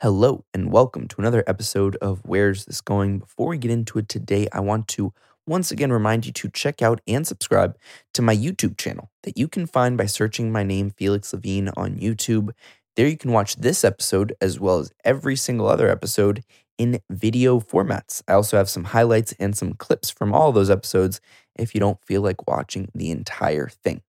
Hello, and welcome to another episode of Where's This Going? Before we get into it today, I want to once again remind you to check out and subscribe to my YouTube channel that you can find by searching my name, Felix Levine, on YouTube. There you can watch this episode as well as every single other episode in video formats. I also have some highlights and some clips from all those episodes if you don't feel like watching the entire thing.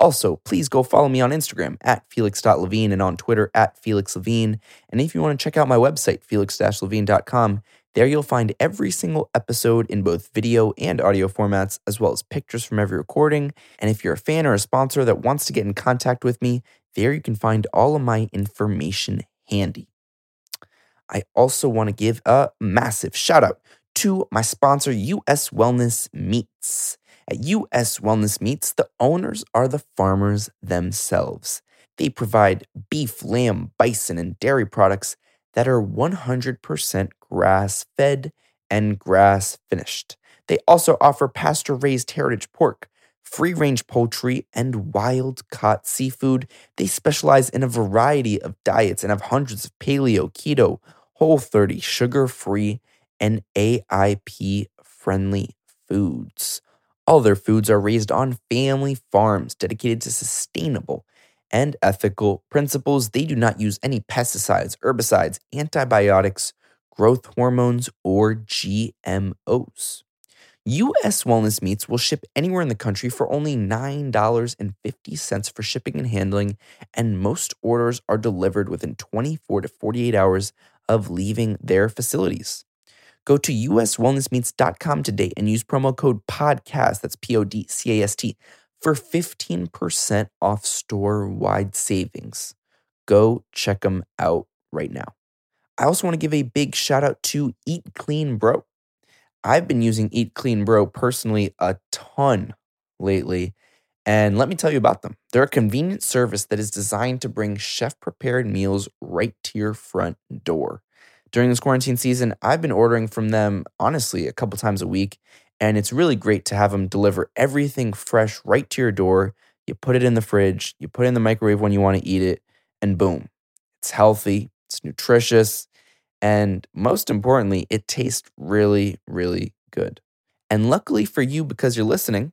Also, please go follow me on Instagram at felix.levine and on Twitter at felixlevine. And if you want to check out my website, felix-levine.com, there you'll find every single episode in both video and audio formats, as well as pictures from every recording. And if you're a fan or a sponsor that wants to get in contact with me, there you can find all of my information handy. I also want to give a massive shout out to my sponsor, US Wellness Meats. At US Wellness Meats, the owners are the farmers themselves. They provide beef, lamb, bison, and dairy products that are 100% grass fed and grass finished. They also offer pasture raised heritage pork, free range poultry, and wild caught seafood. They specialize in a variety of diets and have hundreds of paleo, keto, whole 30, sugar free, and AIP friendly foods. All their foods are raised on family farms dedicated to sustainable and ethical principles. They do not use any pesticides, herbicides, antibiotics, growth hormones, or GMOs. US Wellness Meats will ship anywhere in the country for only $9.50 for shipping and handling, and most orders are delivered within 24 to 48 hours of leaving their facilities. Go to uswellnessmeats.com today and use promo code PODCAST, that's P O D C A S T, for 15% off store wide savings. Go check them out right now. I also want to give a big shout out to Eat Clean Bro. I've been using Eat Clean Bro personally a ton lately. And let me tell you about them. They're a convenient service that is designed to bring chef prepared meals right to your front door during this quarantine season, I've been ordering from them honestly a couple times a week. And it's really great to have them deliver everything fresh right to your door. You put it in the fridge, you put it in the microwave when you want to eat it, and boom, it's healthy, it's nutritious, and most importantly, it tastes really, really good. And luckily for you, because you're listening,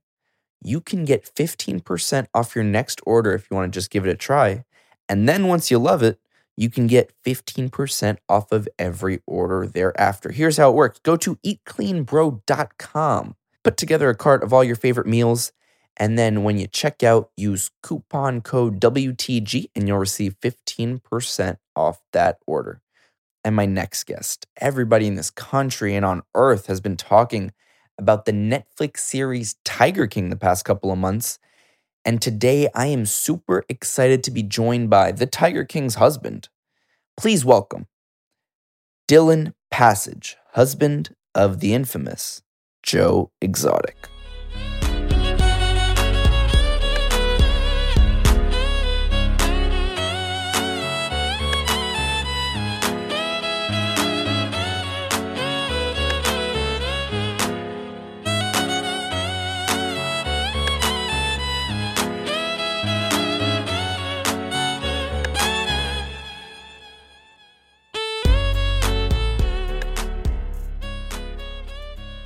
you can get 15% off your next order if you want to just give it a try. And then once you love it, you can get 15% off of every order thereafter. Here's how it works go to eatcleanbro.com, put together a cart of all your favorite meals, and then when you check out, use coupon code WTG and you'll receive 15% off that order. And my next guest, everybody in this country and on earth has been talking about the Netflix series Tiger King the past couple of months. And today I am super excited to be joined by the Tiger King's husband. Please welcome Dillon Passage, husband of the infamous Joe Exotic.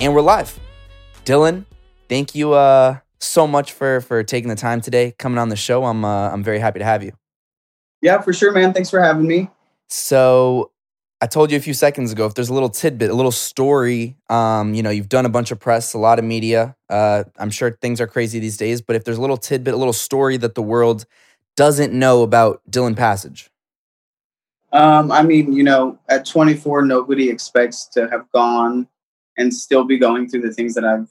And we're live. Dillon, thank you uh, so much for for taking the time today, coming on the show. I'm uh, I'm very happy to have you. Yeah, for sure, man. Thanks for having me. So, I told you a few seconds ago. If there's a little tidbit, a little story, um, you know, you've done a bunch of press, a lot of media. Uh, I'm sure things are crazy these days, but if there's a little tidbit, a little story that the world doesn't know about Dillon Passage. Um, I mean, you know, at 24, nobody expects to have gone and still be going through the things that I've,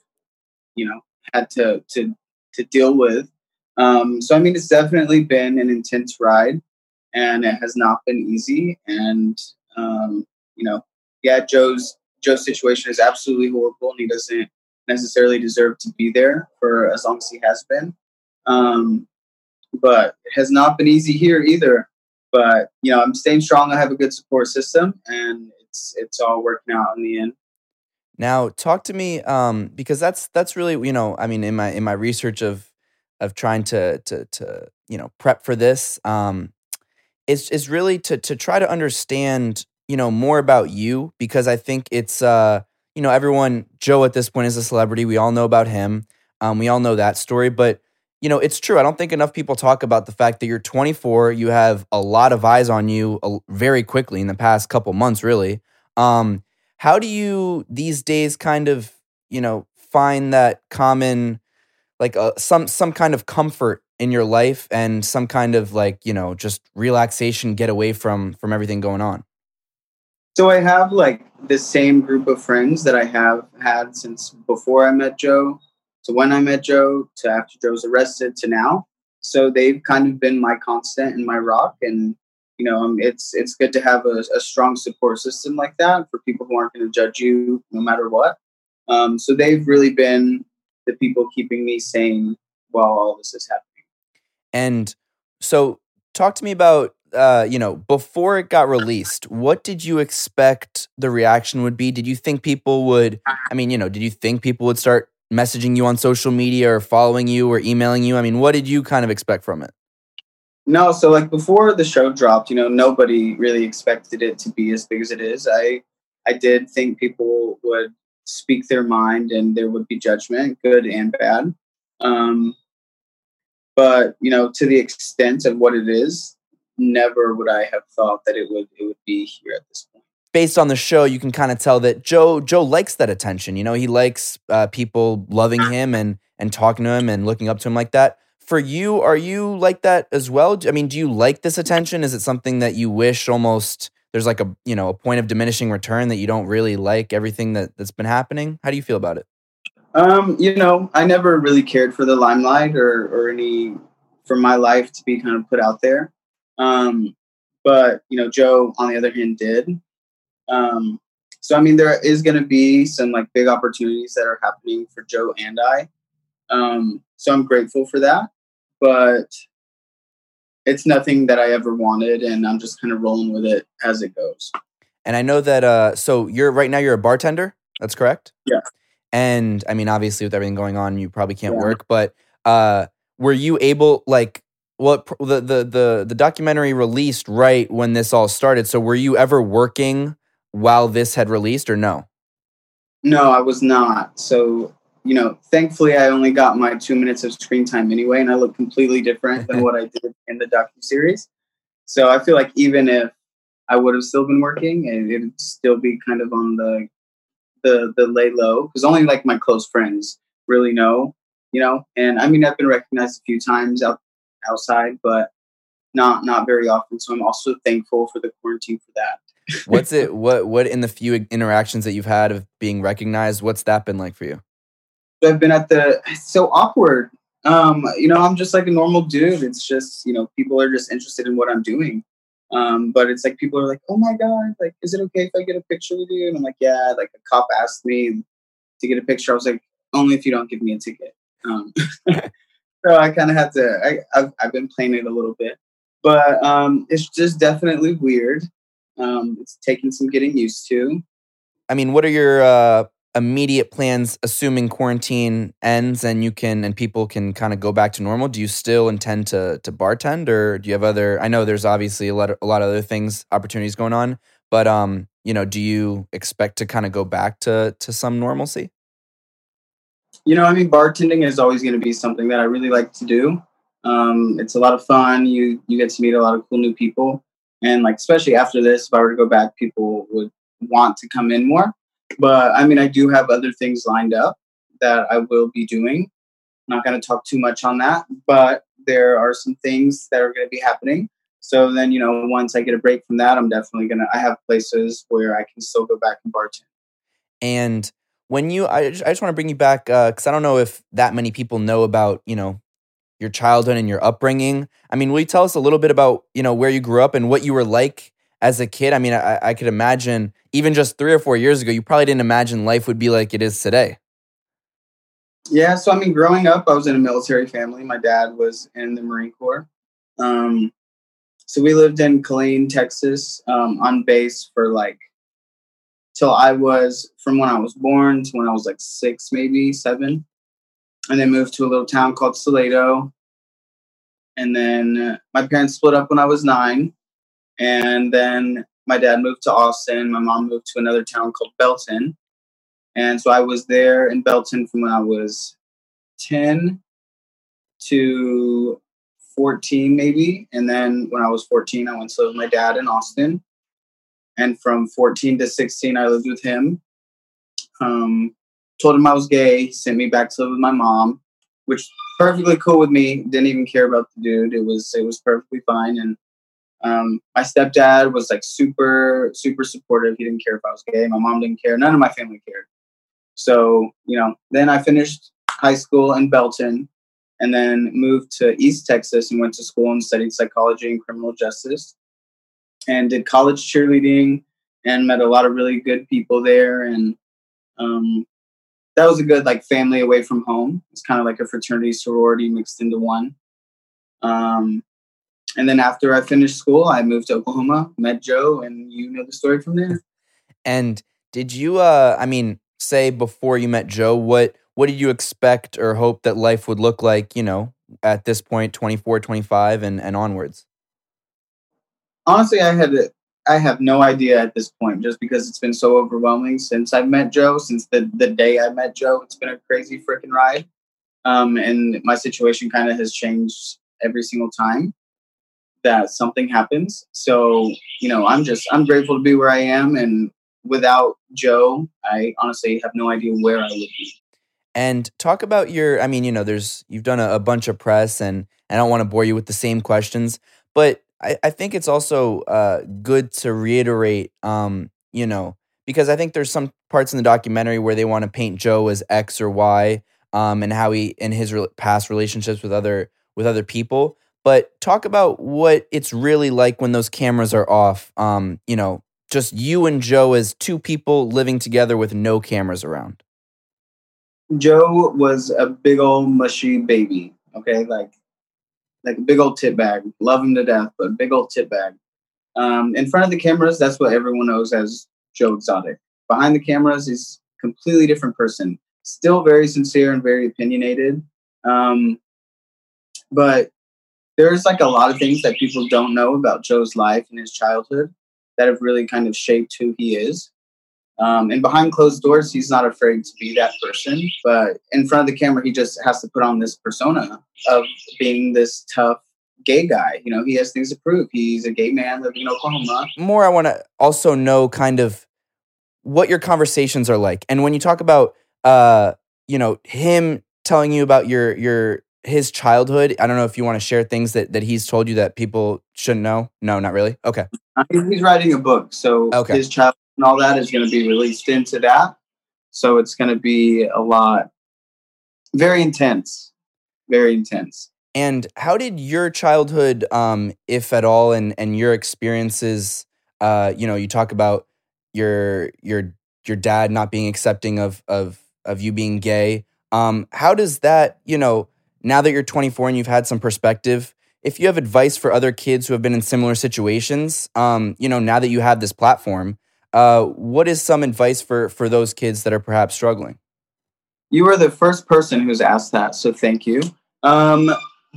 you know, had to to to deal with. Um, so I mean, it's definitely been an intense ride, and it has not been easy. And um, you know, yeah, Joe's Joe's situation is absolutely horrible, and he doesn't necessarily deserve to be there for as long as he has been. Um, but it has not been easy here either. But you know, I'm staying strong. I have a good support system, and it's it's all working out in the end. Now, talk to me um, because that's that's really you know I mean in my in my research of of trying to to to you know prep for this um, is really to to try to understand, you know, more about you because I think it's uh, you know, everyone Joe at this point is a celebrity. We all know about him. Um, we all know that story, but you know, it's true. I don't think enough people talk about the fact that you're 24. You have a lot of eyes on you very quickly in the past couple months, really. Um, how do you these days kind of, you know, find that common, like uh, some some kind of comfort in your life and some kind of like you know just relaxation, get away from from everything going on? So I have like the same group of friends that I have had since before I met Joe to when I met Joe to after Joe's arrested to now. So they've kind of been my constant and my rock. And, you know, um, it's, it's good to have a, a, strong support system like that for people who aren't going to judge you no matter what. Um, so they've really been the people keeping me sane while all this is happening. And so talk to me about uh, you know, before it got released, what did you expect the reaction would be? Did you think people would, I mean, you know, did you think people would start messaging you on social media or following you or emailing you? I mean, what did you kind of expect from it? No, so like before the show dropped, you know, nobody really expected it to be as big as it is. I I did think people would speak their mind and there would be judgment, good and bad. Um, but you know, to the extent of what it is, never would I have thought that it would it would be here at this point based on the show, you can kind of tell that Joe Joe likes that attention. You know, he likes uh, people loving him and and talking to him and looking up to him like that. For you, are you like that as well? I mean, do you like this attention? Is it something that you wish almost there's like a you know a point of diminishing return that you don't really like everything that that's been happening? How do you feel about it? Um, you know, I never really cared for the limelight or or any for my life to be kind of put out there. Um, but you know, Joe, on the other hand, did. Um, so I mean, there is going to be some like big opportunities that are happening for Joe and I. Um, so I'm grateful for that, but it's nothing that I ever wanted, and I'm just kind of rolling with it as it goes. And I know that. Uh, so you're right now. You're a bartender. That's correct. Yeah. And I mean, obviously, with everything going on, you probably can't yeah. work. But uh, were you able, like, well, the the the the documentary released right when this all started? So were you ever working while this had released or no? No, I was not. So, you know, thankfully I only got my two minutes of screen time anyway, and I look completely different than what I did in the docu series. So I feel like even if I would have still been working, it'd still be kind of on the the the lay low because only like my close friends really know, you know. And I mean, I've been recognized a few times out outside, but not not very often. So I'm also thankful for the quarantine for that what's it what what in the few interactions that you've had of being recognized what's that been like for you i've been at the it's so awkward. Um you know i'm just like a normal dude. It's just you know people are just interested in what i'm doing. Um but it's like people are like oh my god like is it okay if i get a picture with you? And i'm like yeah like a cop asked me to get a picture. I was like only if you don't give me a ticket. Um so i kind of had to I, I've, I've been playing it a little bit. But um it's just definitely weird. Um, it's taking some getting used to. I mean, what are your uh, immediate plans, assuming quarantine ends and you can and people can kind of go back to normal? Do you still intend to to bartend, or do you have other? I know there's obviously a lot of, a lot of other things, opportunities going on, but um, you know, do you expect to kind of go back to to some normalcy? You know, I mean, bartending is always going to be something that I really like to do. Um, it's a lot of fun. You you get to meet a lot of cool new people. And like, especially after this, if I were to go back, people would want to come in more. But I mean, I do have other things lined up that I will be doing. I'm not going to talk too much on that, but there are some things that are going to be happening. So then, you know, once I get a break from that, I'm definitely going to, I have places where I can still go back and bartend. And when you, I just, I just want to bring you back because uh, I don't know if that many people know about, you know, your childhood and your upbringing. I mean, will you tell us a little bit about you know where you grew up and what you were like as a kid? I mean, I, I could imagine even just three or four years ago, you probably didn't imagine life would be like it is today. Yeah, so I mean, growing up, I was in a military family. My dad was in the Marine Corps. Um, so we lived in Killeen, Texas, um, on base for like till I was from when I was born to when I was like six, maybe seven and then moved to a little town called Salado. And then uh, my parents split up when I was nine. And then my dad moved to Austin. My mom moved to another town called Belton. And so I was there in Belton from when I was 10 to 14, maybe. And then when I was 14, I went to live with my dad in Austin. And from 14 to 16, I lived with him. Um, told him I was gay. He sent me back to live with my mom, which perfectly cool with me. Didn't even care about the dude. It was it was perfectly fine. And um, my stepdad was like super super supportive. He didn't care if I was gay. My mom didn't care. None of my family cared. So you know, then I finished high school in Belton, and then moved to East Texas and went to school and studied psychology and criminal justice, and did college cheerleading and met a lot of really good people there and um, that was a good like family away from home. It's kind of like a fraternity sorority mixed into one. Um, and then after I finished school, I moved to Oklahoma, met Joe, and you know the story from there. And did you, uh, I mean, say before you met Joe, what what did you expect or hope that life would look like, you know, at this point, 24, 25 and, and onwards? Honestly, I had I have no idea at this point, just because it's been so overwhelming since I've met Joe. Since the the day I met Joe, it's been a crazy freaking ride, um, and my situation kind of has changed every single time that something happens. So you know, I'm just I'm grateful to be where I am, and without Joe, I honestly have no idea where I would be. And talk about your, I mean, you know, there's you've done a, a bunch of press, and I don't want to bore you with the same questions, but I, I think it's also uh, good to reiterate, um, you know, because I think there's some parts in the documentary where they want to paint Joe as X or Y, um, and how he in his re- past relationships with other with other people. But talk about what it's really like when those cameras are off. Um, you know, just you and Joe as two people living together with no cameras around. Joe was a big old mushy baby. Okay, like like a big old tip bag. Love him to death, but big old tip bag. Um, in front of the cameras, that's what everyone knows as Joe Exotic. Behind the cameras, he's a completely different person. Still very sincere and very opinionated. Um, but there's like a lot of things that people don't know about Joe's life and his childhood that have really kind of shaped who he is. Um, and behind closed doors, he's not afraid to be that person. But in front of the camera, he just has to put on this persona of being this tough gay guy. You know, he has things to prove. He's a gay man living in Oklahoma. More, I want to also know kind of what your conversations are like. And when you talk about, uh, you know, him telling you about your your his childhood, I don't know if you want to share things that that he's told you that people shouldn't know. No, not really. Okay. He's writing a book, so okay. his child and all that is going to be released into that. So it's going to be a lot, very intense, very intense. And how did your childhood, um, if at all, and and your experiences? Uh, you know, you talk about your your your dad not being accepting of of of you being gay. Um, how does that, you know, now that you're 24 and you've had some perspective, if you have advice for other kids who have been in similar situations, um, you know, now that you have this platform, uh, what is some advice for for those kids that are perhaps struggling? You are the first person who's asked that, so thank you. Um,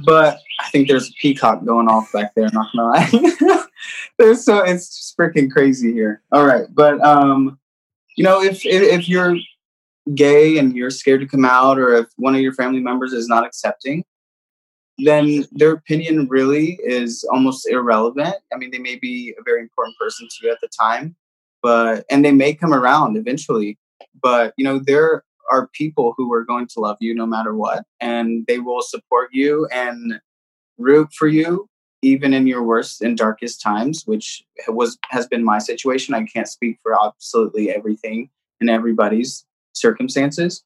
but I think there's a peacock going off back there. Not gonna lie, there's so it's freaking crazy here. All right, but um, you know, if, if if you're gay and you're scared to come out, or if one of your family members is not accepting, then their opinion really is almost irrelevant. I mean, they may be a very important person to you at the time, but and they may come around eventually but you know there are people who are going to love you no matter what and they will support you and root for you even in your worst and darkest times which was has been my situation i can't speak for absolutely everything and everybody's circumstances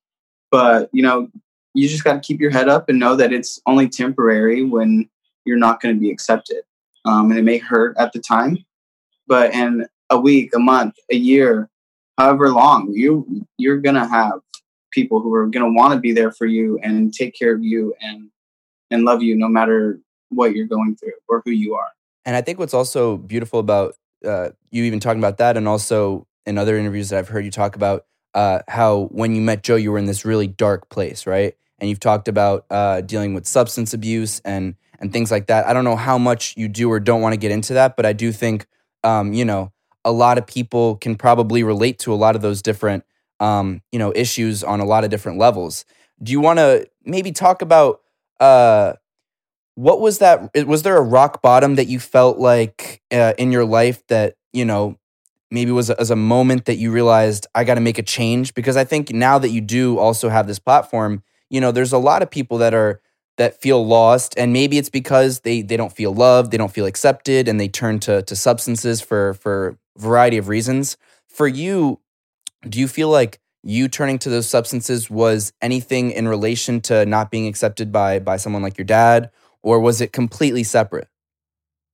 but you know you just got to keep your head up and know that it's only temporary when you're not going to be accepted um, and it may hurt at the time but in a week, a month, a year, however long, you you're gonna have people who are gonna want to be there for you and take care of you and and love you no matter what you're going through or who you are. And I think what's also beautiful about uh, you even talking about that, and also in other interviews that I've heard you talk about uh, how when you met Joe, you were in this really dark place, right? and you've talked about uh, dealing with substance abuse and and things like that. I don't know how much you do or don't want to get into that, but I do think um, you know a lot of people can probably relate to a lot of those different um, you know issues on a lot of different levels. Do you want to maybe talk about uh, what was that? Was there a rock bottom that you felt like uh, in your life that you know maybe was as a moment that you realized I got to make a change? Because I think now that you do also have this platform, you know, there's a lot of people that are that feel lost and maybe it's because they they don't feel loved they don't feel accepted and they turn to to substances for for variety of reasons for you do you feel like you turning to those substances was anything in relation to not being accepted by by someone like your dad or was it completely separate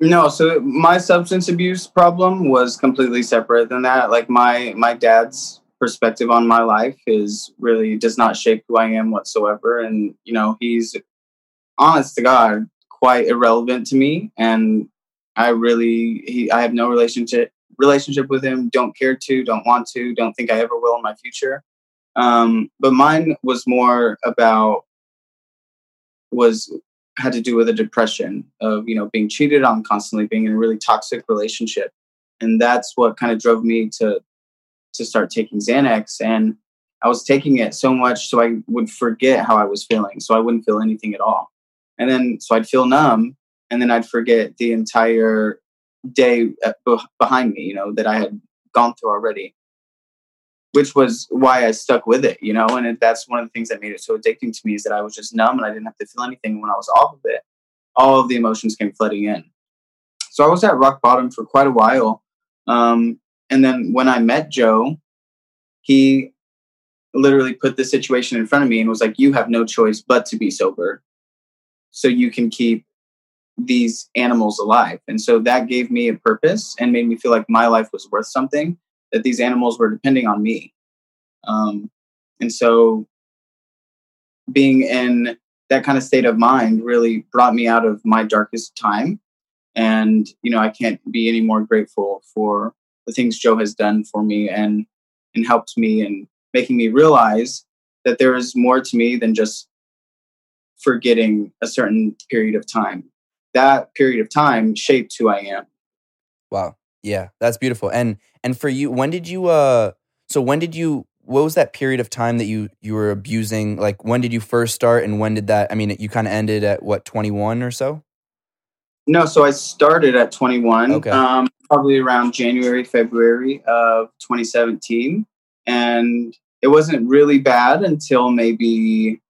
no so my substance abuse problem was completely separate than that. Like my my dad's perspective on my life is really does not shape who i am whatsoever. And you know he's honest to god quite irrelevant to me. And i really he i have no relationship relationship with him. Don't care to don't want to don't think i ever will in my future. Um, but mine was more about was had to do with a depression of you know being cheated on constantly being in a really toxic relationship. And that's what kind of drove me to to start taking xanax. And i was taking it so much so i would forget how i was feeling so i wouldn't feel anything at all. And then so i'd feel numb and then i'd forget the entire day uh, behind me you know that i had gone through already which was why I stuck with it, you know. And it, that's one of the things that made it so addicting to me is that I was just numb and I didn't have to feel anything. When I was off of it, all of the emotions came flooding in. So I was at rock bottom for quite a while. Um, and then when I met Joe, he literally put the situation in front of me and was like, "You have no choice but to be sober, so you can keep." these animals alive and so that gave me a purpose and made me feel like my life was worth something that these animals were depending on me. Um, and so being in that kind of state of mind really brought me out of my darkest time. And, you know, I can't be any more grateful for the things Joe has done for me and and helped me and making me realize that there is more to me than just forgetting a certain period of time. That period of time shaped who I am. Wow. Yeah, that's beautiful. And and for you, when did you uh so when did you what was that period of time that you you were abusing? Like when did you first start and when did that I mean you kind of ended at what 21 or so? No, so I started at 21. Okay. Um probably around January, February of 2017 and it wasn't really bad until maybe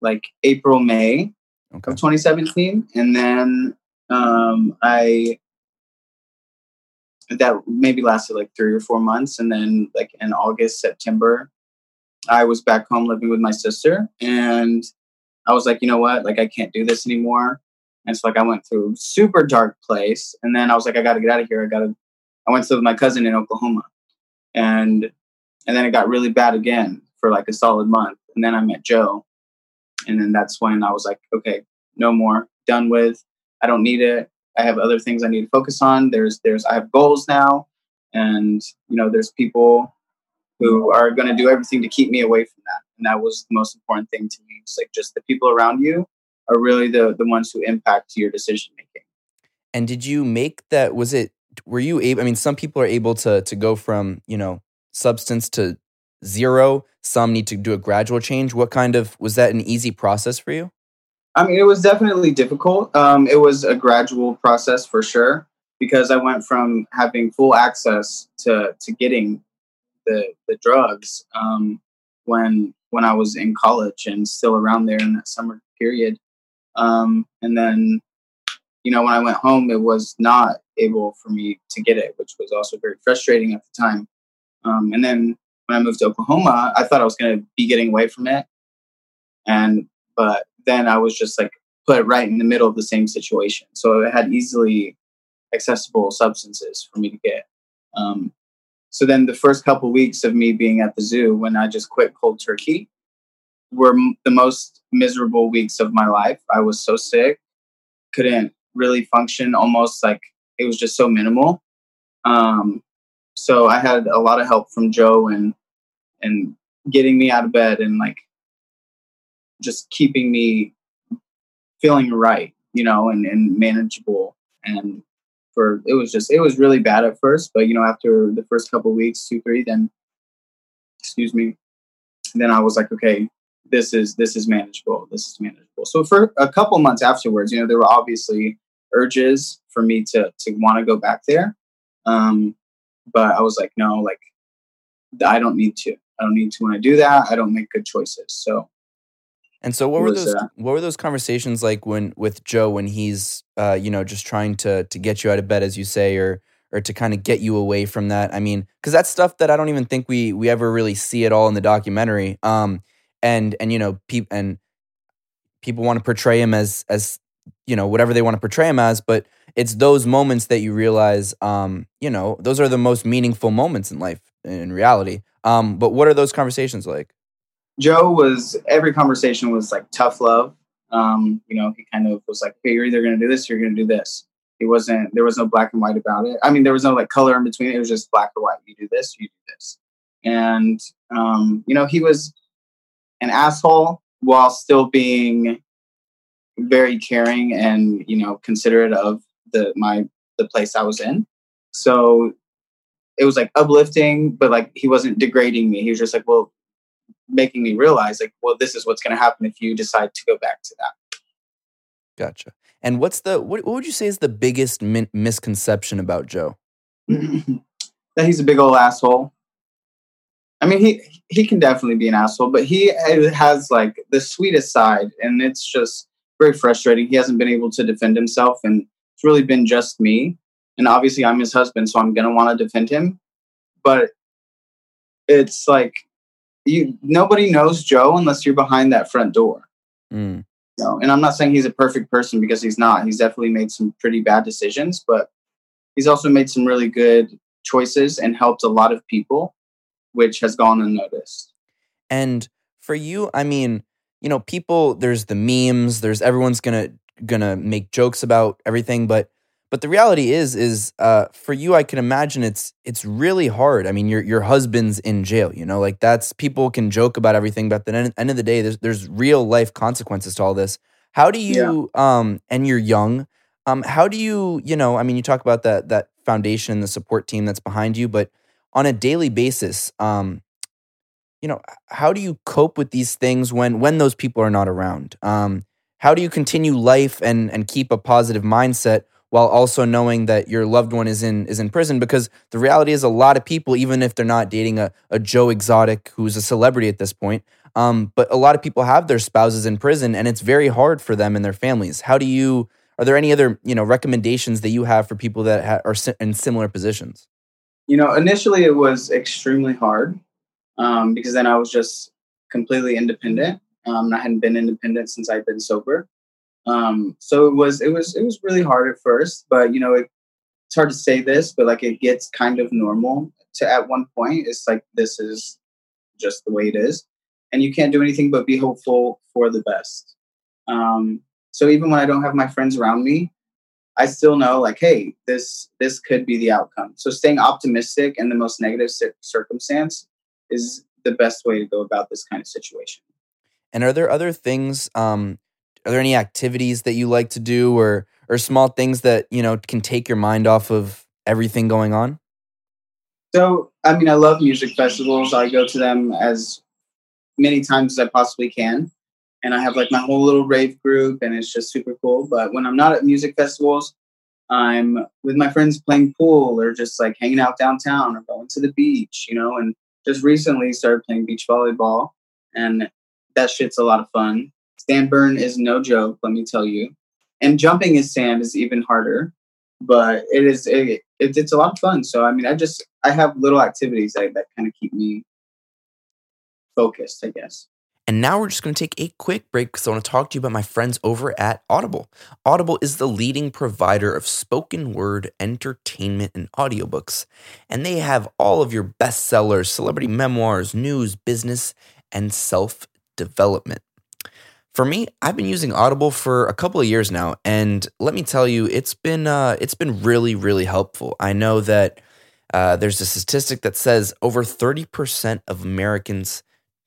like April, May okay. of 2017 and then um I that maybe lasted like three or four months. And then, like in August, September, I was back home living with my sister. And I was like, you know what? Like, I can't do this anymore. And so, like, I went through super dark place. And then I was like, I got to get out of here. I got to, I went to live with my cousin in Oklahoma. And, and then it got really bad again for like a solid month. And then I met Joe. And then that's when I was like, okay, no more, done with. I don't need it. I have other things I need to focus on. There's there's I have goals now, and you know there's people who are going to do everything to keep me away from that. And that was the most important thing to me. It's like just the people around you are really the the ones who impact your decision making. And did you make that? Was it? Were you able? I mean, some people are able to to go from you know substance to zero. Some need to do a gradual change. What kind of was that an easy process for you? I mean, it was definitely difficult. Um, it was a gradual process for sure because I went from having full access to to getting the the drugs um, when when I was in college and still around there in that summer period. Um, and then, you know, when I went home, it was not able for me to get it, which was also very frustrating at the time. Um, and then when I moved to Oklahoma, I thought I was going to be getting away from it, and but then I was just like put right in the middle of the same situation. So it had easily accessible substances for me to get. Um, so then the first couple weeks of me being at the zoo when I just quit cold turkey were m- the most miserable weeks of my life. I was so sick, couldn't really function, almost like it was just so minimal. Um, so I had a lot of help from Joe and and getting me out of bed and like just keeping me feeling right, you know, and, and manageable. And for it was just it was really bad at first, but you know, after the first couple weeks, two, three, then excuse me, then I was like, okay, this is this is manageable. This is manageable. So for a couple months afterwards, you know, there were obviously urges for me to to want to go back there. Um, but I was like, no, like I don't need to. I don't need to when I do that. I don't make good choices. So and so, what were those? What were those conversations like when with Joe when he's, uh, you know, just trying to to get you out of bed, as you say, or or to kind of get you away from that? I mean, because that's stuff that I don't even think we we ever really see at all in the documentary. Um, and and you know, people and people want to portray him as as you know whatever they want to portray him as, but it's those moments that you realize, um, you know, those are the most meaningful moments in life in reality. Um, but what are those conversations like? Joe was every conversation was like tough love. Um, you know, he kind of was like, "Okay, you're either going to do this, or you're going to do this." He wasn't. There was no black and white about it. I mean, there was no like color in between. It was just black or white. You do this, you do this. And um, you know, he was an asshole while still being very caring and you know considerate of the my the place I was in. So it was like uplifting, but like he wasn't degrading me. He was just like, well, making me realize like, well, this is what's going to happen if you decide to go back to that. Gotcha. And what's the what, what would you say is the biggest min- misconception about Joe? that he's a big old asshole. I mean, he he can definitely be an asshole, but he eh, has like the sweetest side, and it's just very frustrating. He hasn't been able to defend himself, and it's really been just me. And obviously, I'm his husband, so I'm gonna want to defend him. But it's like you nobody knows Joe unless you're behind that front door. Mm. You know, and I'm not saying he's a perfect person because he's not. He's definitely made some pretty bad decisions, but he's also made some really good choices and helped a lot of people, which has gone unnoticed. And for you, I mean, you know, people there's the memes, there's everyone's gonna gonna make jokes about everything, but but the reality is, is uh, for you, I can imagine it's it's really hard. I mean, your your husband's in jail. You know, like that's people can joke about everything, but at the end, of the day, there's there's real life consequences to all this. How do you yeah. um and you're young, um, how do you you know? I mean, you talk about that that foundation, and the support team that's behind you, but on a daily basis, um, you know, how do you cope with these things when when those people are not around? Um, how do you continue life and and keep a positive mindset? While also knowing that your loved one is in is in prison because the reality is a lot of people even if they're not dating a, a joe exotic who's a celebrity at this point um, but a lot of people have their spouses in prison and it's very hard for them and their families. How do you are there any other you know recommendations that you have for people that ha- are in similar positions? You know initially it was extremely hard um, because then i was just completely independent. Um, i hadn't been independent since i'd been sober um, so it was it was it was really hard at first, but you know it, it's hard to say this, but like it gets kind of normal to at one point. It's like this is just the way it is, and you can't do anything but be hopeful for the best. Um, so even when I don't have my friends around me, I still know like, hey, this this could be the outcome. So staying optimistic in the most negative circumstance is the best way to go about this kind of situation. And are there other things um, are there any activities that you like to do or or small things that you know can take your mind off of everything going on? So i mean i love music festivals. I go to them as many times as i possibly can. And i have like my whole little rave group and it's just super cool. But when i'm not at music festivals i'm with my friends playing pool or just like hanging out downtown or going to the beach you know and just recently started playing beach volleyball. And that shit's a lot of fun Sand burn is no joke, let me tell you. And jumping in sand is even harder, but it is it, it, it's a lot of fun. So I mean, I just I have little activities that, that kind of keep me focused, I guess. And now we're just going to take a quick break because I want to talk to you about my friends over at Audible. Audible is the leading provider of spoken word entertainment and audiobooks. And they have all of your bestsellers, celebrity memoirs, news, business, and self development. For me, I've been using Audible for a couple of years now, and let me tell you, it's been uh, it's been really really helpful. I know that uh, there's a statistic that says over thirty percent of Americans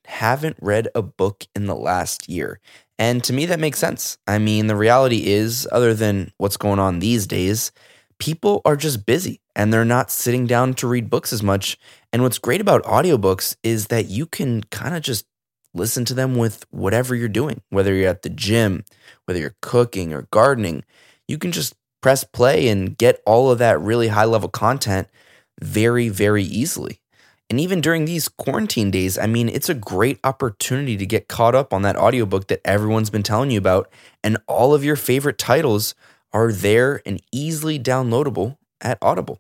haven't read a book in the last year. And to me, that makes sense. I mean, the reality is, other than what's going on these days, people are just busy and they're not sitting down to read books as much. And what's great about audiobooks is that you can kind of just listen to them with whatever you're doing, whether you're at the gym, whether you're cooking or gardening. You can just press play and get all of that really high level content very, very easily. And even during these quarantine days, I mean, it's a great opportunity to get caught up on that audiobook that everyone's been telling you about. And all of your favorite titles are there and easily downloadable at Audible.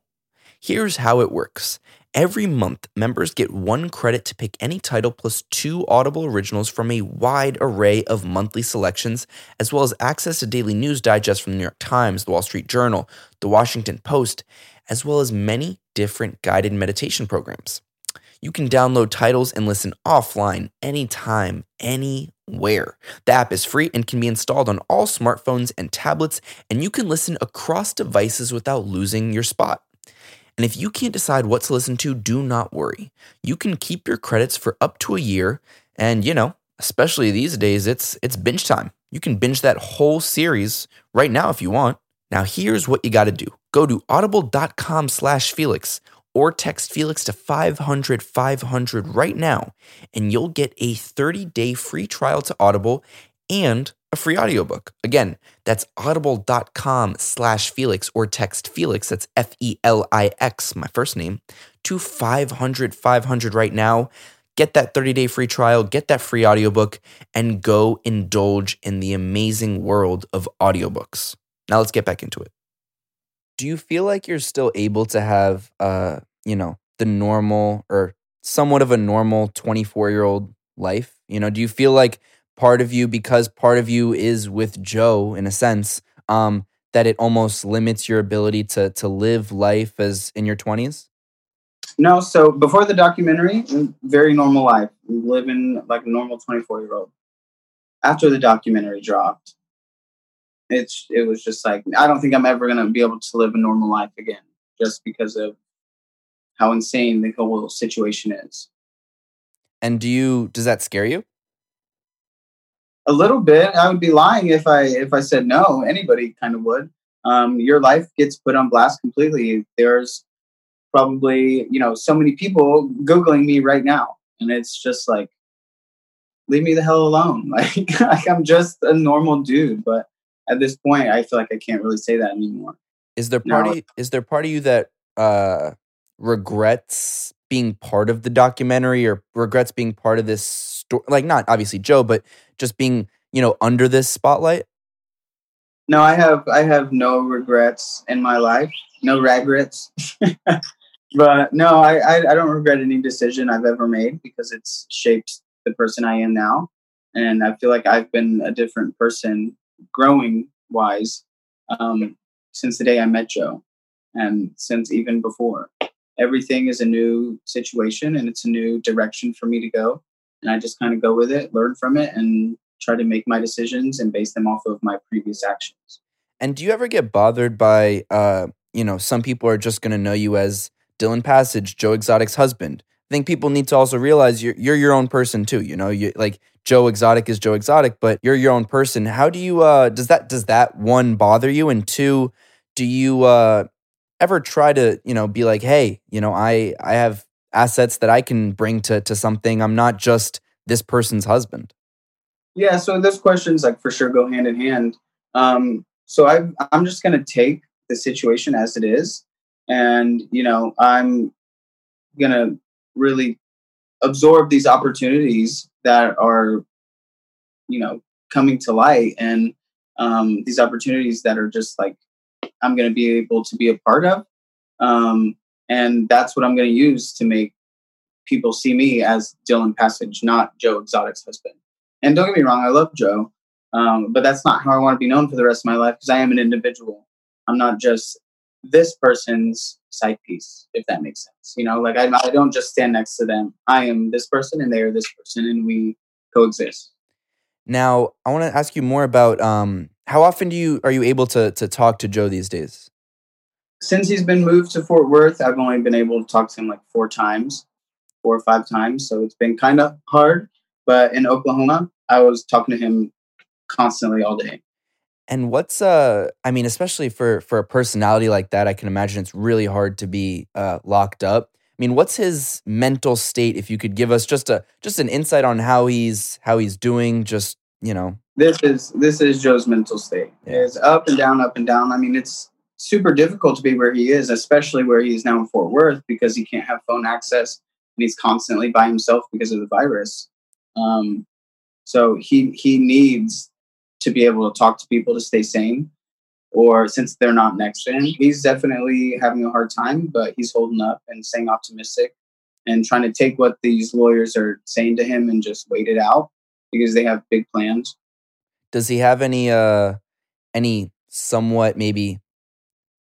Here's how it works Every month, members get one credit to pick any title plus two Audible originals from a wide array of monthly selections, as well as access to daily news digest from the New York Times, the Wall Street Journal, the Washington Post, as well as many different guided meditation programs. You can download titles and listen offline anytime, anywhere. The app is free and can be installed on all smartphones and tablets, and you can listen across devices without losing your spot. And if you can't decide what to listen to, do not worry. You can keep your credits for up to a year. And, you know, especially these days, it's it's binge time. You can binge that whole series right now if you want. Now, here's what you got to do. Go to audible.com slash Felix or text Felix to 500 500 right now, and you'll get a 30 day free trial to Audible and a free audiobook. Again, that's audible.com slash Felix or text Felix, that's F E L I X, my first name, to 500 500 right now. Get that 30 day free trial, get that free audiobook, and go indulge in the amazing world of audiobooks. Now let's get back into it. Do you feel like you're still able to have, uh, you know, the normal or somewhat of a normal 24 year old life? You know, do you feel like part of you because part of you is with Joe in a sense um, that it almost limits your ability to to live life as in your 20s? No, so before the documentary, very normal life, living like a normal 24 year old. After the documentary dropped, it's it was just like I don't think I'm ever gonna be able to live a normal life again, just because of how insane the whole situation is. And do you does that scare you? A little bit. I would be lying if I if I said no. Anybody kind of would. Um, your life gets put on blast completely. There's probably you know so many people googling me right now, and it's just like, leave me the hell alone. Like, like I'm just a normal dude. But at this point, I feel like I can't really say that anymore. Is there party? No. Is there part of you that uh, regrets being part of the documentary or regrets being part of this story? Like, not obviously Joe, but just being you know under this spotlight? No, I have I have no regrets in my life, no regrets. but no, I, I, I don't regret any decision I've ever made because it's shaped the person I am now, and I feel like I've been a different person growing wise um, since the day I met Joe, and since even before. Everything is a new situation and it's a new direction for me to go and I just kind of go with it, learn from it, and try to make my decisions and base them off of my previous actions. And do you ever get bothered by, uh, you know, some people are just going to know you as Dillon Passage, Joe Exotic's husband. I think people need to also realize you're you're your own person too. You know, you like Joe Exotic is Joe Exotic, but you're your own person. How do you uh does that does that one bother you? And two, do you uh ever try to, you know, be like, hey, you know, I I have assets that I can bring to to something. I'm not just this person's husband. Yeah, so those questions like for sure go hand in hand. Um, so I I'm just gonna take the situation as it is, and you know I'm gonna really absorb these opportunities that are you know coming to light and um, these opportunities that are just like I'm going to be able to be a part of. Um, and that's what I'm going to use to make people see me as Dillon Passage, not Joe Exotic's husband. And don't get me wrong, I love Joe, um, but that's not how I want to be known for the rest of my life because I am an individual. I'm not just this person's side piece, if that makes sense. You know, like I, I don't just stand next to them. I am this person and they are this person, and we coexist. Now, I want to ask you more about um, how often do you are you able to to talk to Joe these days? since he's been moved to Fort Worth, I've only been able to talk to him like four times, four or five times. So it's been kind of hard. But in Oklahoma, I was talking to him constantly all day. And what's uh I mean, especially for for a personality like that, I can imagine it's really hard to be uh locked up. I mean, what's his mental state if you could give us just a just an insight on how he's how he's doing just, you know. This is this is Joe's mental state. Yeah. It's up and down, up and down. I mean, it's super difficult to be where he is, especially where he is now in Fort Worth because he can't have phone access and he's constantly by himself because of the virus. Um, so he he needs to be able to talk to people to stay sane. Or since they're not next to him, he's definitely having a hard time, but he's holding up and staying optimistic and trying to take what these lawyers are saying to him and just wait it out because they have big plans. Does he have any uh any somewhat maybe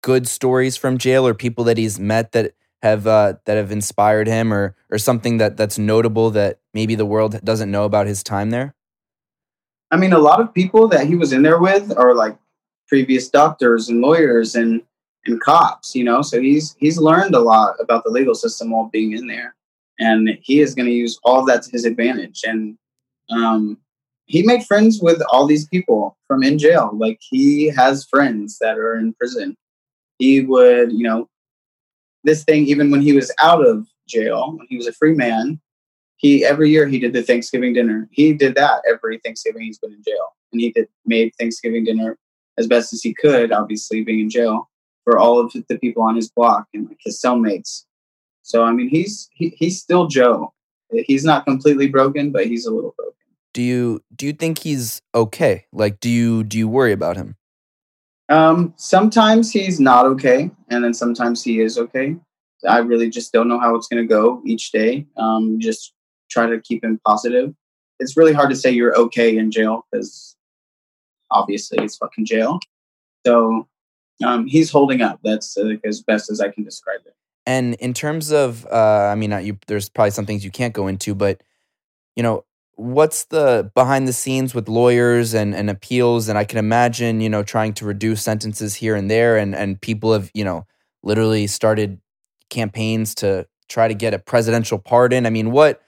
good stories from jail or people that he's met that have uh that have inspired him or or something that that's notable that maybe the world doesn't know about his time there? I mean, a lot of people that he was in there with are like previous doctors and lawyers and and cops, you know. So he's he's learned a lot about the legal system while being in there, and he is going to use all that to his advantage. And um, he made friends with all these people from in jail. Like he has friends that are in prison. He would, you know, this thing even when he was out of jail, when he was a free man, he every year he did the Thanksgiving dinner. He did that every Thanksgiving he's been in jail, and he did made Thanksgiving dinner as best as he could. Obviously, being in jail for all of the people on his block and like his cellmates. So I mean, he's he, he's still Joe. He's not completely broken, but he's a little broken. Do you do you think he's okay? Like do you do you worry about him? Um, sometimes he's not okay, and then sometimes he is okay. I really just don't know how it's going to go each day. Um, just try to keep him positive. It's really hard to say you're okay in jail because obviously it's fucking jail. So um, he's holding up. That's uh, as best as I can describe it. And in terms of, uh, I mean, not you, there's probably some things you can't go into, but you know, what's the behind the scenes with lawyers and, and appeals? And I can imagine, you know, trying to reduce sentences here and there, and and people have, you know, literally started campaigns to try to get a presidential pardon. I mean, what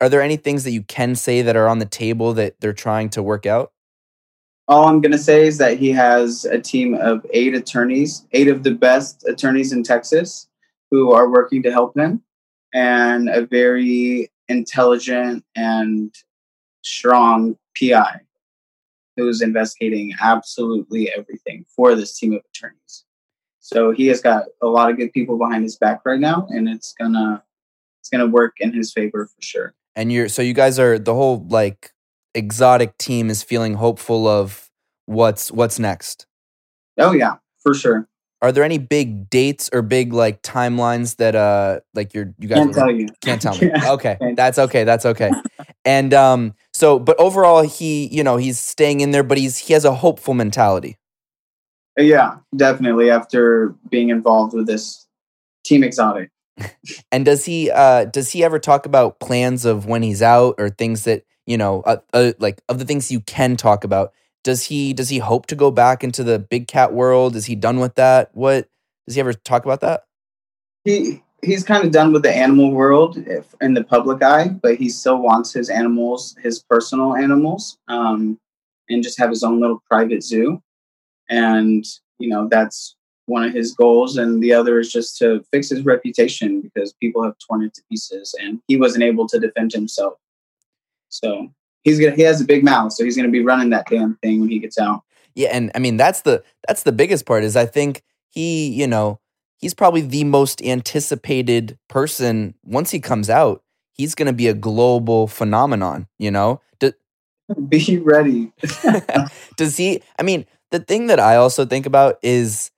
are there any things that you can say that are on the table that they're trying to work out? All I'm going to say is that he has a team of eight attorneys, eight of the best attorneys in Texas who are working to help him, and a very intelligent and strong PI who's investigating absolutely everything for this team of attorneys. So he has got a lot of good people behind his back right now, and it's gonna it's gonna work in his favor for sure. And you're so you guys are the whole like exotic team is feeling hopeful of what's what's next. Oh yeah, for sure. Are there any big dates or big like timelines that uh like you're you guys Can't tell you. can't tell me. Yeah. Okay, that's okay. That's okay. And um, so but overall, he you know he's staying in there, but he's he has a hopeful mentality. Yeah, definitely. After being involved with this team exotic. And does he uh does he ever talk about plans of when he's out or things that you know uh, uh, like of the things you can talk about? Does he does he hope to go back into the big cat world? Is he done with that? What does he ever talk about that? he he's kind of done with the animal world if, in the public eye, but he still wants his animals, his personal animals, um, and just have his own little private zoo. And you know that's one of his goals, and the other is just to fix his reputation because people have torn it to pieces, and he wasn't able to defend himself. So he's gonna he has a big mouth, so he's gonna be running that damn thing when he gets out. Yeah, and I mean that's the that's the biggest part is I think he, you know, he's probably the most anticipated person once he comes out. He's going to be a global phenomenon, you know? Do, Be ready. does he I mean, the thing that I also think about is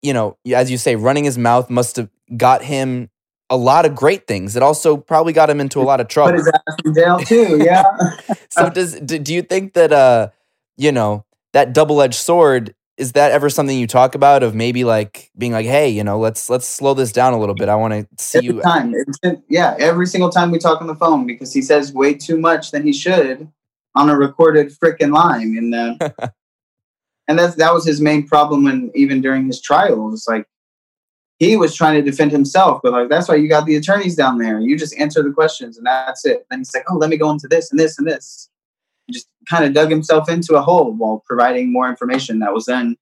you know, as you say running his mouth must have got him a lot of great things. It also probably got him into a lot of Put trouble. his ass in jail too. Yeah. so does do, do you think that uh you know that double-edged sword is that ever something you talk about of maybe like being like hey you know let's let's slow this down a little bit i want to see every you time. Yeah, every single time we talk on the phone because he says way too much than he should on a recorded frickin' line, and uh, and that's that was his main problem when even during his trial. It was like he was trying to defend himself, but like that's why you got the attorneys down there. You just answer the questions and that's it. And he's like, oh, let me go into this and this and this. Just kind of dug himself into a hole while providing more information that was then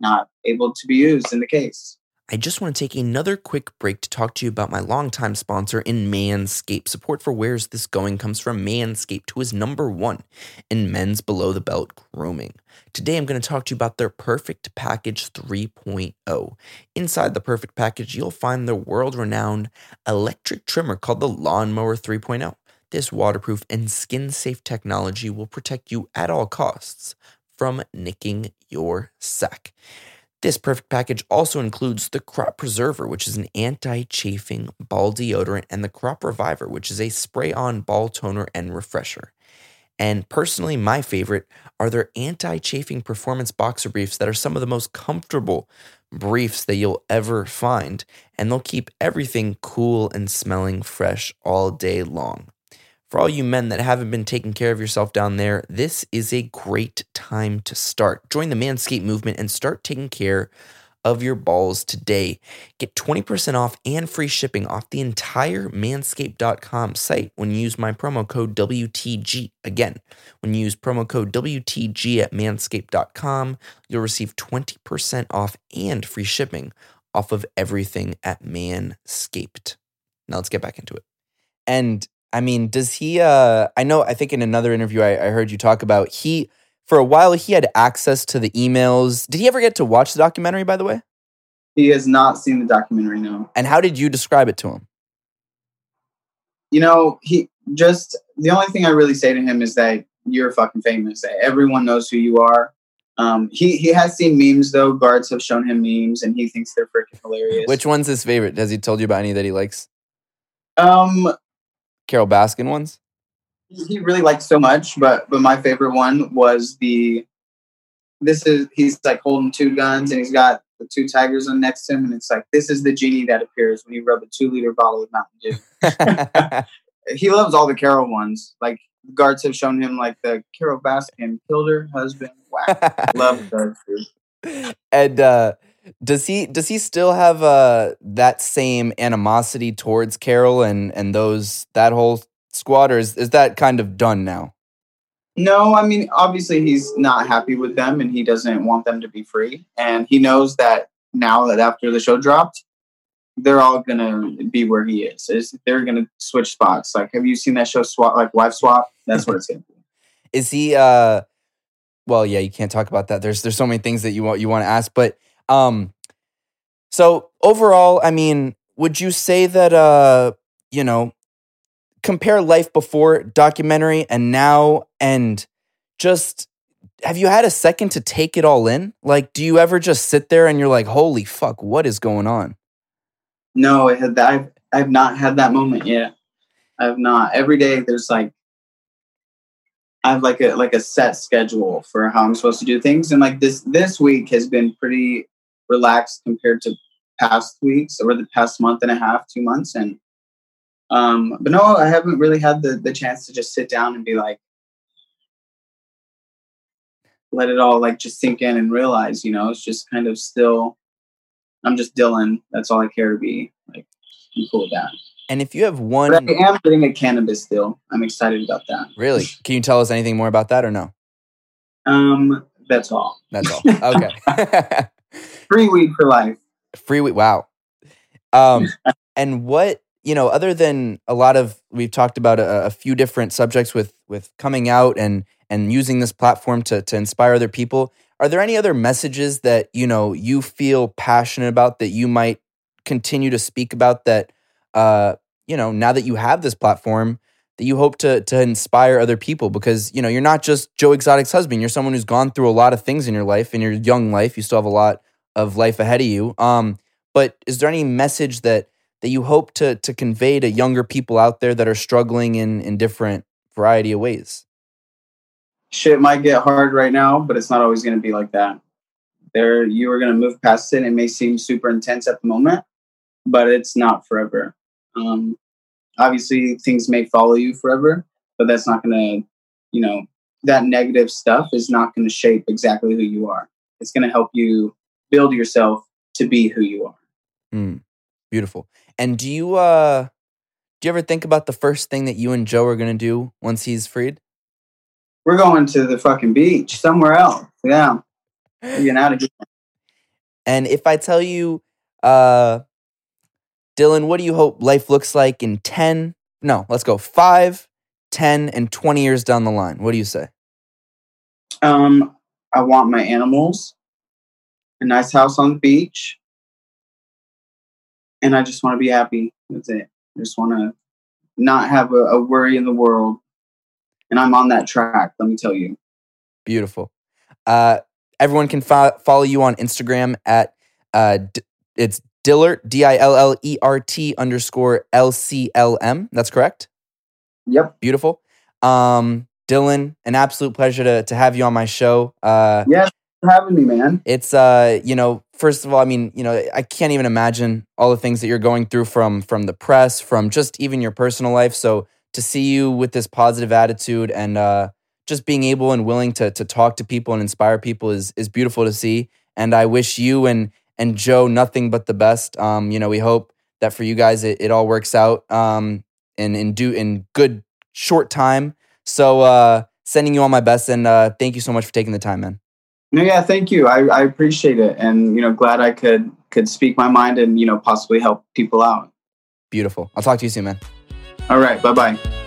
not able to be used in the case. I just want to take another quick break to talk to you about my longtime sponsor in Manscaped. Support for Where's This Going comes from Manscaped, who is number one in men's below the belt grooming. Today, I'm going to talk to you about their Perfect Package 3.0. Inside the Perfect Package, you'll find the world renowned electric trimmer called the Lawnmower 3.0. This waterproof and skin safe technology will protect you at all costs from nicking your sack. This perfect package also includes the Crop Preserver, which is an anti chafing ball deodorant, and the Crop Reviver, which is a spray on ball toner and refresher. And personally, my favorite are their anti chafing performance boxer briefs that are some of the most comfortable briefs that you'll ever find. And they'll keep everything cool and smelling fresh all day long. For all you men that haven't been taking care of yourself down there, this is a great time to start. Join the Manscaped movement and start taking care of your balls today. Get 20% off and free shipping off the entire manscaped.com site when you use my promo code WTG. Again, when you use promo code WTG at manscaped.com, you'll receive 20% off and free shipping off of everything at Manscaped. Now let's get back into it. And I mean, does he? Uh, I know. I think in another interview I, I heard you talk about he for a while he had access to the emails. Did he ever get to watch the documentary? By the way, he has not seen the documentary. No. And how did you describe it to him? You know, he just the only thing I really say to him is that you're fucking famous. Everyone knows who you are. Um, he he has seen memes though. Guards have shown him memes, and he thinks they're freaking hilarious. Which one's his favorite? Has he told you about any that he likes? Um, Carole Baskin ones? He really liked so much, but but my favorite one was the. This is he's like holding two guns and he's got the two tigers on next to him, and it's like this is the genie that appears when you rub a two liter bottle of Mountain Dew. he loves all the Carole ones. Like guards have shown him like the Carole Baskin killed her husband. Wow, love those. And uh, does he does he still have uh that same animosity towards Carole and and those that whole squad, or is, is that kind of done now? No, I mean obviously he's not happy with them and he doesn't want them to be free. And he knows that now that after the show dropped, they're all gonna be where he is. is they're gonna switch spots. Like have you seen that show swap like wife swap? That's what it's gonna be. Is he uh well yeah, you can't talk about that. There's there's so many things that you want you want to ask, but um, so overall, I mean, would you say that uh, you know, compare life before documentary and now and just have you had a second to take it all in? Like, do you ever just sit there and you're like, holy fuck, what is going on? No, I had that. I've, I've not had that moment yet. I've not. Every day there's like I have like a like a set schedule for how I'm supposed to do things, and like this this week has been pretty relaxed compared to past weeks or the past month and a half, two months. And um, but no, I haven't really had the the chance to just sit down and be like, let it all like just sink in and realize, you know, it's just kind of still. I'm just Dillon. That's all I care to be. Like, I'm cool with that. And if you have one, but I am getting a cannabis still. I'm excited about that. Really? Can you tell us anything more about that or no? Um, that's all. That's all. Okay. Free weed for life. Free weed. Wow. Um, and what you know, other than a lot of we've talked about a, a, few different subjects with with coming out and and using this platform to to inspire other people. Are there any other messages that you know you feel passionate about that you might continue to speak about that uh, you know now that you have this platform that you hope to to inspire other people because you know you're not just Joe Exotic's husband. You're someone who's gone through a lot of things in your life in your young life. You still have a lot of life ahead of you. Um, but is there any message that that you hope to to convey to younger people out there that are struggling in in different variety of ways? Shit might get hard right now, but it's not always going to be like that. There, you are going to move past it. It may seem super intense at the moment, but it's not forever. Um, obviously, things may follow you forever, but that's not going to, you know, that negative stuff is not going to shape exactly who you are. It's going to help you build yourself to be who you are. Mm, beautiful. And do you uh do you ever think about the first thing that you and Joe are gonna do once he's freed? We're going to the fucking beach somewhere else. Yeah. We're getting out of here. And if I tell you, uh, Dillon, what do you hope life looks like in 10? No, let's go 5, 10, and 20 years down the line. What do you say? Um, I want my animals, a nice house on the beach, and I just want to be happy. That's it. I just want to not have a, a worry in the world. And I'm on that track, let me tell you. Beautiful. Uh, everyone can fo- follow you on Instagram at uh, d- it's Dillert D I L L E R T underscore L C L M. That's correct. Yep. Beautiful. Um, Dillon, an absolute pleasure to to have you on my show. Uh, Yeah, thanks for having me, man. it's uh, you know, first of all, I mean, you know, I can't even imagine all the things that you're going through from from the press, from just even your personal life. So to see you with this positive attitude and uh, just being able and willing to to talk to people and inspire people is is beautiful to see. And I wish you and and Joe nothing but the best. Um, you know, we hope that for you guys it, it all works out um in in do in good short time. So uh sending you all my best and uh thank you so much for taking the time, man. No, yeah, thank you. I, I appreciate it, and you know, glad I could could speak my mind and you know possibly help people out. Beautiful. I'll talk to you soon, man. All right, bye bye.